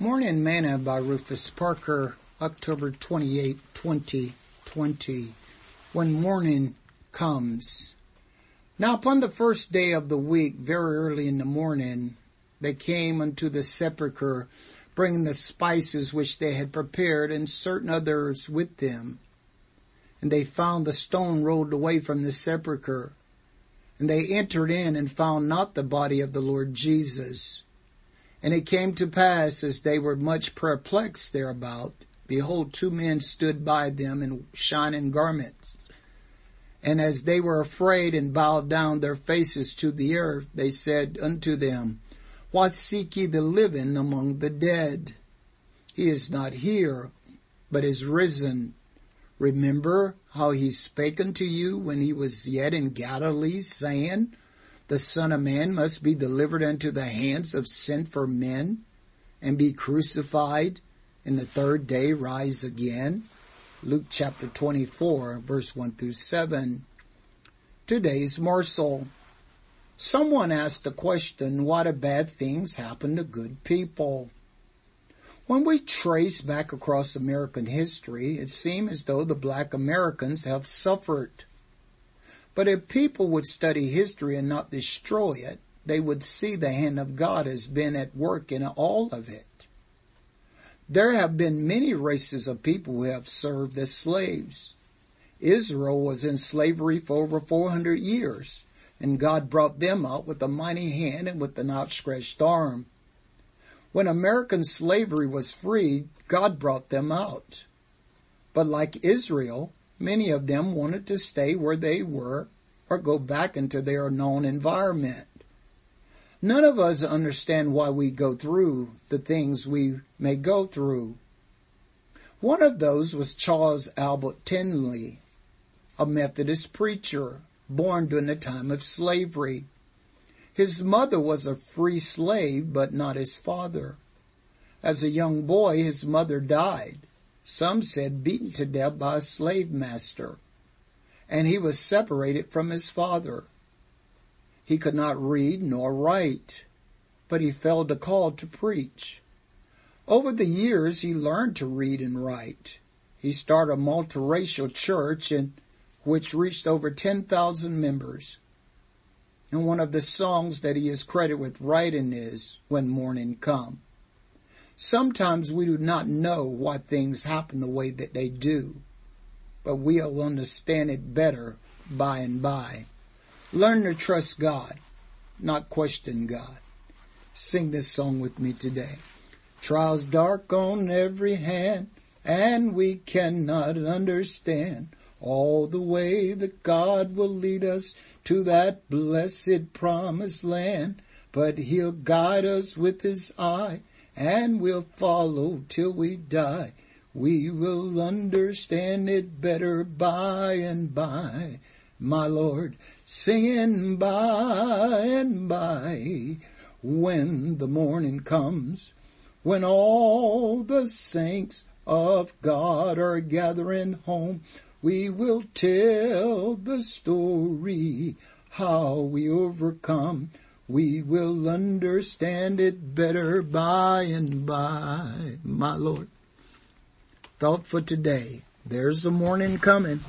Morning Manna by Rufus Parker, October 28, 2020. When morning comes. Now upon the first day of the week, very early in the morning, they came unto the sepulchre, bringing the spices which they had prepared, and certain others with them. And they found the stone rolled away from the sepulchre. And they entered in and found not the body of the Lord Jesus. And it came to pass as they were much perplexed thereabout, behold, two men stood by them in shining garments. And as they were afraid and bowed down their faces to the earth, they said unto them, Why seek ye the living among the dead? He is not here, but is risen. Remember how he spake unto you when he was yet in Galilee, saying, the Son of Man must be delivered into the hands of sinful men and be crucified and the third day rise again. Luke chapter 24 verse 1 through 7. Today's morsel. Someone asked the question, what do bad things happen to good people? When we trace back across American history, it seems as though the black Americans have suffered. But if people would study history and not destroy it, they would see the hand of God has been at work in all of it. There have been many races of people who have served as slaves. Israel was in slavery for over 400 years, and God brought them out with a mighty hand and with an outstretched arm. When American slavery was freed, God brought them out. But like Israel, Many of them wanted to stay where they were or go back into their known environment. None of us understand why we go through the things we may go through. One of those was Charles Albert Tindley, a Methodist preacher born during the time of slavery. His mother was a free slave, but not his father. As a young boy, his mother died. Some said beaten to death by a slave master. And he was separated from his father. He could not read nor write, but he felt a call to preach. Over the years, he learned to read and write. He started a multiracial church in which reached over 10,000 members. And one of the songs that he is credited with writing is When Morning Come. Sometimes we do not know why things happen the way that they do, but we'll understand it better by and by. Learn to trust God, not question God. Sing this song with me today. Trials dark on every hand, and we cannot understand all the way that God will lead us to that blessed promised land, but he'll guide us with his eye and we'll follow till we die. We will understand it better by and by, my Lord, singing by and by, when the morning comes, when all the saints of God are gathering home, we will tell the story how we overcome we will understand it better by and by, my Lord. Thought for today. There's the morning coming.